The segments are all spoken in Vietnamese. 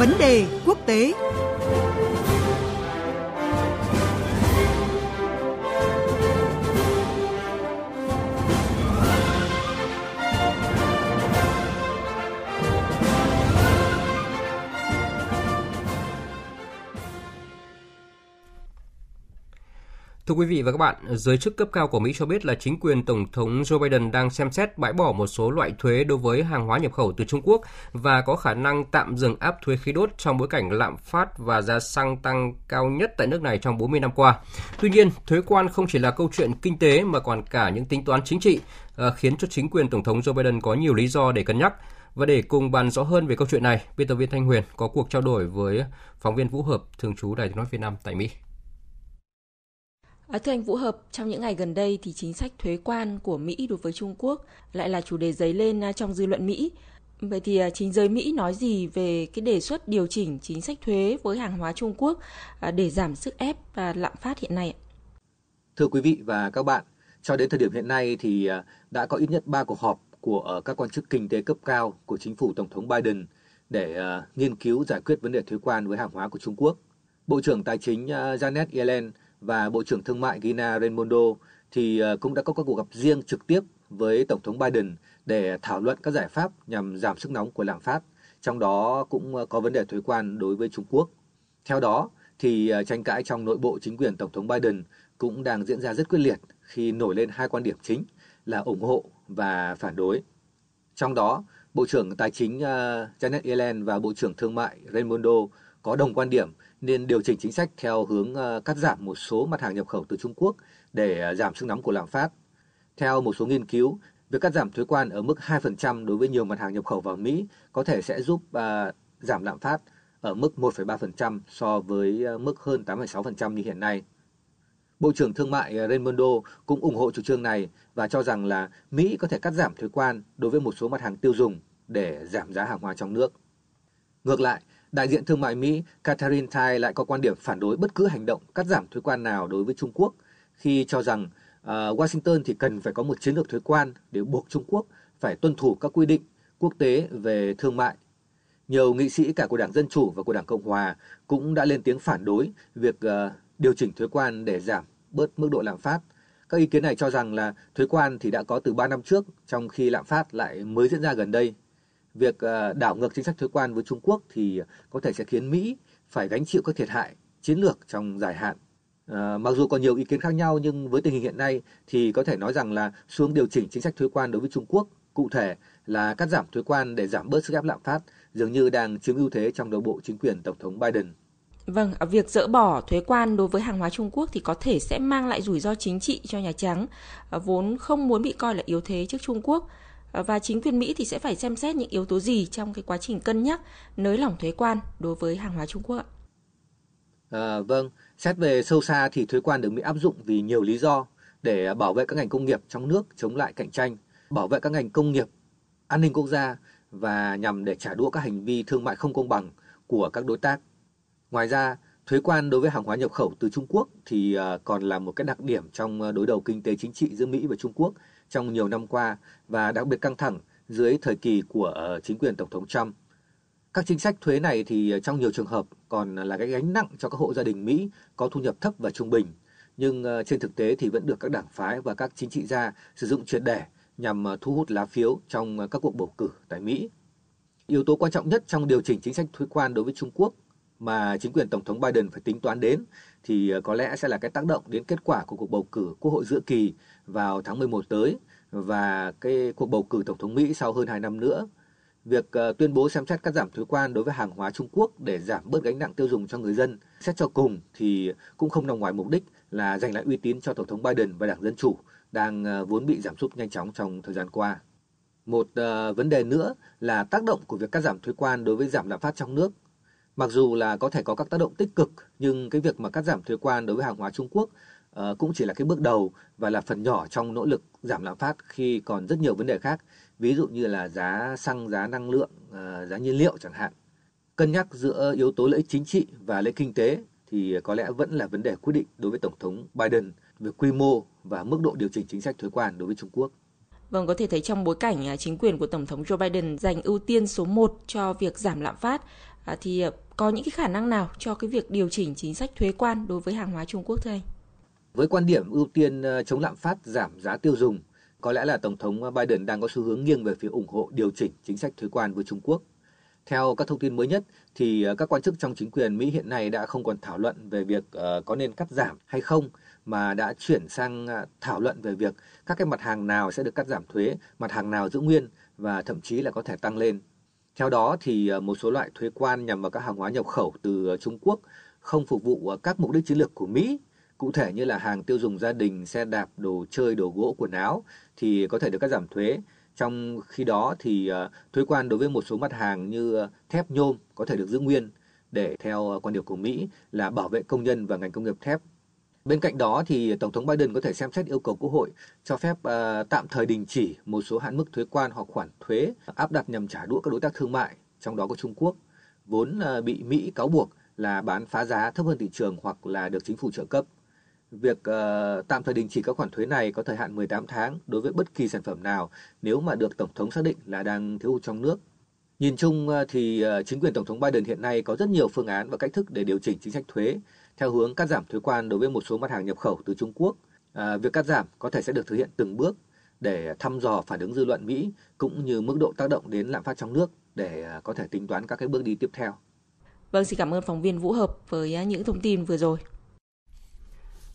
Vấn đề quốc tế. Thưa quý vị và các bạn, giới chức cấp cao của Mỹ cho biết là chính quyền Tổng thống Joe Biden đang xem xét bãi bỏ một số loại thuế đối với hàng hóa nhập khẩu từ Trung Quốc và có khả năng tạm dừng áp thuế khí đốt trong bối cảnh lạm phát và giá xăng tăng cao nhất tại nước này trong 40 năm qua. Tuy nhiên, thuế quan không chỉ là câu chuyện kinh tế mà còn cả những tính toán chính trị, ờ, khiến cho chính quyền Tổng thống Joe Biden có nhiều lý do để cân nhắc. Và để cùng bàn rõ hơn về câu chuyện này, biên tập viên Thanh Huyền có cuộc trao đổi với phóng viên Vũ Hợp, thường trú Đài tiếng nói Việt Nam tại Mỹ. À, thưa anh Vũ Hợp, trong những ngày gần đây thì chính sách thuế quan của Mỹ đối với Trung Quốc lại là chủ đề dấy lên à, trong dư luận Mỹ. Vậy thì à, chính giới Mỹ nói gì về cái đề xuất điều chỉnh chính sách thuế với hàng hóa Trung Quốc à, để giảm sức ép và lạm phát hiện nay? Thưa quý vị và các bạn, cho đến thời điểm hiện nay thì đã có ít nhất 3 cuộc họp của ờ, các quan chức kinh tế cấp cao của chính phủ Tổng thống Biden để nghiên cứu giải quyết vấn đề thuế quan với hàng hóa của Trung Quốc. Bộ trưởng Tài chính Janet Yellen và Bộ trưởng Thương mại Gina Raimondo thì ờ, cũng đã có các cuộc gặp riêng trực tiếp với Tổng thống Biden để thảo luận các giải pháp nhằm giảm sức nóng của lạm phát, trong đó cũng ờ, có vấn đề thuế quan đối với Trung Quốc. Theo đó, thì ờ, tranh cãi trong nội bộ chính quyền Tổng thống Biden cũng đang diễn ra rất quyết liệt khi nổi lên hai quan điểm chính là ủng hộ và phản đối. Trong đó, Bộ trưởng Tài chính Janet Yellen và Bộ trưởng Thương mại Raimondo có đồng quan điểm nên điều chỉnh chính sách theo hướng ờ, cắt giảm một số mặt hàng nhập khẩu từ Trung Quốc để ờ, giảm sức nóng của lạm phát. Theo một số nghiên cứu, việc cắt giảm thuế quan ở mức 2% đối với nhiều mặt hàng nhập khẩu vào Mỹ có thể sẽ giúp uh, giảm lạm phát ở mức 1,3% so với mức hơn 8,6% như hiện nay. Bộ trưởng Thương mại Raimondo cũng ủng hộ chủ trương này và cho rằng là Mỹ có thể cắt giảm thuế quan đối với một số mặt hàng tiêu dùng để giảm giá hàng hóa trong nước. Ngược lại, Đại diện thương mại Mỹ Catherine Tai lại có quan điểm phản đối bất cứ hành động cắt giảm thuế quan nào đối với Trung Quốc khi cho rằng uh, Washington thì cần phải có một chiến lược thuế quan để buộc Trung Quốc phải tuân thủ các quy định quốc tế về thương mại. Nhiều nghị sĩ cả của Đảng Dân Chủ và của Đảng Cộng Hòa cũng đã lên tiếng phản đối việc uh, điều chỉnh thuế quan để giảm bớt mức độ lạm phát. Các ý kiến này cho rằng là thuế quan thì đã có từ 3 năm trước, trong khi lạm phát lại mới diễn ra gần đây việc ờ, đảo ngược chính sách thuế quan với Trung Quốc thì có thể sẽ khiến Mỹ phải gánh chịu các thiệt hại chiến lược trong dài hạn. À, mặc dù còn nhiều ý kiến khác nhau nhưng với tình hình hiện nay thì có thể nói rằng là xuống điều chỉnh chính sách thuế quan đối với Trung Quốc, cụ thể là cắt giảm thuế quan để giảm bớt sức ép lạm phát, dường như đang chiếm ưu thế trong đầu bộ chính quyền Tổng thống Biden. Vâng, à, việc dỡ bỏ thuế quan đối với hàng hóa Trung Quốc thì có thể sẽ mang lại rủi ro chính trị cho Nhà Trắng, ờ, vốn không muốn bị coi là yếu thế trước Trung Quốc. Ờ, và chính quyền Mỹ thì sẽ phải xem xét những yếu tố gì trong cái quá trình cân nhắc nới lỏng thuế quan đối với hàng hóa Trung Quốc ạ? À, vâng, xét về sâu xa thì thuế quan được Mỹ áp dụng vì nhiều lý do để à, bảo vệ các ngành công nghiệp trong nước chống lại cạnh tranh, bảo vệ các ngành công nghiệp, an ninh quốc gia và nhằm để trả đũa các hành vi thương mại không công bằng của các đối tác. Ngoài ra, thuế quan đối với hàng hóa nhập khẩu từ Trung Quốc thì à, còn là một cái đặc điểm trong à, đối đầu kinh tế chính trị giữa Mỹ và Trung Quốc trong nhiều năm qua và đặc biệt căng thẳng dưới thời kỳ của ờ, chính quyền Tổng thống Trump. Các chính sách thuế này thì ờ, trong nhiều trường hợp còn là cái gánh nặng cho các hộ gia đình Mỹ có thu nhập thấp và trung bình. Nhưng ờ, trên thực tế thì vẫn được các đảng phái và các chính trị gia sử dụng triệt để nhằm thu hút lá phiếu trong các cuộc bầu cử tại Mỹ. Yếu tố quan trọng nhất trong điều chỉnh chính sách thuế quan đối với Trung Quốc mà chính quyền Tổng thống Biden phải tính toán đến thì ờ, có lẽ sẽ là cái tác động đến kết quả của cuộc bầu cử Quốc hội giữa kỳ vào tháng 11 tới và cái cuộc bầu cử tổng thống Mỹ sau hơn 2 năm nữa. Việc ờ, tuyên bố xem xét cắt giảm thuế quan đối với hàng hóa Trung Quốc để giảm bớt gánh nặng tiêu dùng cho người dân, xét cho cùng thì cũng không nằm ngoài mục đích là giành lại uy tín cho tổng thống Biden và đảng Dân chủ đang ờ, vốn bị giảm sút nhanh chóng trong thời gian qua. Một uh, vấn đề nữa là tác động của việc cắt giảm thuế quan đối với giảm lạm phát trong nước. Mặc dù là có thể có các tác động tích cực, nhưng cái việc mà cắt giảm thuế quan đối với hàng hóa Trung Quốc uh, cũng chỉ là cái bước đầu và là phần nhỏ trong nỗ lực giảm lạm phát khi còn rất nhiều vấn đề khác, ví dụ như là giá xăng, giá năng lượng, uh, giá nhiên liệu chẳng hạn. Cân nhắc giữa yếu tố lợi ích chính trị và lợi ích kinh tế thì có lẽ vẫn là vấn đề quyết định đối với Tổng thống Biden về quy mô và mức độ điều chỉnh chính sách thuế quan đối với Trung Quốc. Vâng, có thể thấy trong bối cảnh à, chính quyền của Tổng thống Joe Biden dành ưu tiên số 1 cho việc giảm lạm phát À, thì ờ, có những cái khả năng nào cho cái việc điều chỉnh chính sách thuế quan đối với hàng hóa Trung Quốc thưa anh? Với quan điểm ưu tiên ờ, chống lạm phát, giảm giá tiêu dùng, có lẽ là Tổng thống ờ, Biden đang có xu hướng nghiêng về phía ủng hộ điều chỉnh chính sách thuế quan với Trung Quốc. Theo các thông tin mới nhất thì các quan chức trong chính quyền Mỹ hiện nay đã không còn thảo luận về việc có nên cắt giảm hay không mà đã chuyển sang thảo luận về việc các cái mặt hàng nào sẽ được cắt giảm thuế, mặt hàng nào giữ nguyên và thậm chí là có thể tăng lên. Theo đó thì ờ, một số loại thuế quan nhằm vào các hàng hóa nhập khẩu từ ờ, Trung Quốc không phục vụ ờ, các mục đích chiến lược của Mỹ Cụ thể như là hàng tiêu dùng gia đình, xe đạp, đồ chơi, đồ gỗ, quần áo thì có thể được cắt giảm thuế. Trong khi đó thì thuế quan đối với một số mặt hàng như thép nhôm có thể được giữ nguyên để theo quan điểm của Mỹ là bảo vệ công nhân và ngành công nghiệp thép. Bên cạnh đó thì Tổng thống Biden có thể xem xét yêu cầu Quốc hội cho phép uh, tạm thời đình chỉ một số hạn mức thuế quan hoặc khoản thuế áp đặt nhằm trả đũa các đối tác thương mại, trong đó có Trung Quốc, vốn uh, bị Mỹ cáo buộc là bán phá giá thấp hơn thị trường hoặc là được chính phủ trợ cấp. Việc uh, tạm thời đình chỉ các khoản thuế này có thời hạn 18 tháng đối với bất kỳ sản phẩm nào nếu mà được Tổng thống xác định là đang thiếu hụt trong nước. Nhìn chung uh, thì uh, chính quyền Tổng thống Biden hiện nay có rất nhiều phương án và cách thức để điều chỉnh chính sách thuế theo hướng cắt giảm thuế quan đối với một số mặt hàng nhập khẩu từ Trung Quốc. À, việc cắt giảm có thể sẽ được thực hiện từng bước để thăm dò phản ứng dư luận Mỹ cũng như mức độ tác động đến lạm phát trong nước để à, có thể tính toán các cái bước đi tiếp theo. Vâng, xin cảm ơn phóng viên Vũ Hợp với à, những thông tin vừa rồi.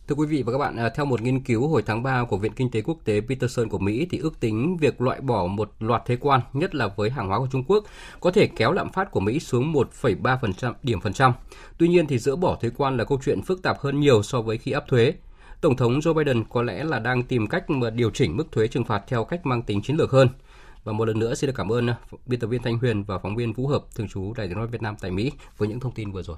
Thưa quý vị và các bạn, à, theo một nghiên cứu hồi tháng 3 của Viện Kinh tế Quốc tế Peterson của Mỹ thì ước tính việc loại bỏ một loạt thuế quan, nhất là với hàng hóa của Trung Quốc, có thể kéo lạm phát của Mỹ xuống 1,3% điểm phần trăm. Tuy nhiên thì dỡ bỏ thuế quan là câu chuyện phức tạp hơn nhiều so với khi áp thuế. Tổng thống Joe Biden có lẽ là đang tìm cách mà điều chỉnh mức thuế trừng phạt theo cách mang tính chiến lược hơn. Và một lần nữa xin được cảm ơn à, biên tập viên Thanh Huyền và phóng viên Vũ Hợp thường trú Đài tiếng nói Việt Nam tại Mỹ với những thông tin vừa rồi.